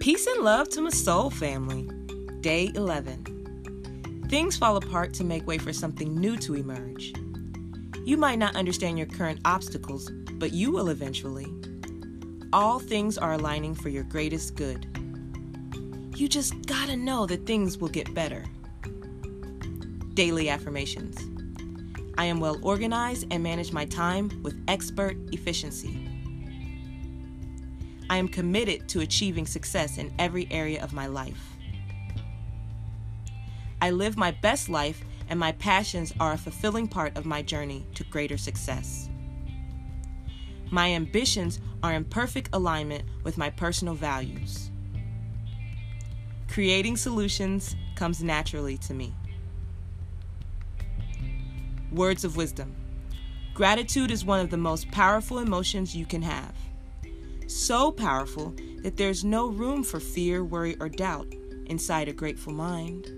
Peace and love to my soul family. Day 11. Things fall apart to make way for something new to emerge. You might not understand your current obstacles, but you will eventually. All things are aligning for your greatest good. You just gotta know that things will get better. Daily affirmations. I am well organized and manage my time with expert efficiency. I am committed to achieving success in every area of my life. I live my best life, and my passions are a fulfilling part of my journey to greater success. My ambitions are in perfect alignment with my personal values. Creating solutions comes naturally to me. Words of wisdom Gratitude is one of the most powerful emotions you can have so powerful that there's no room for fear, worry, or doubt inside a grateful mind.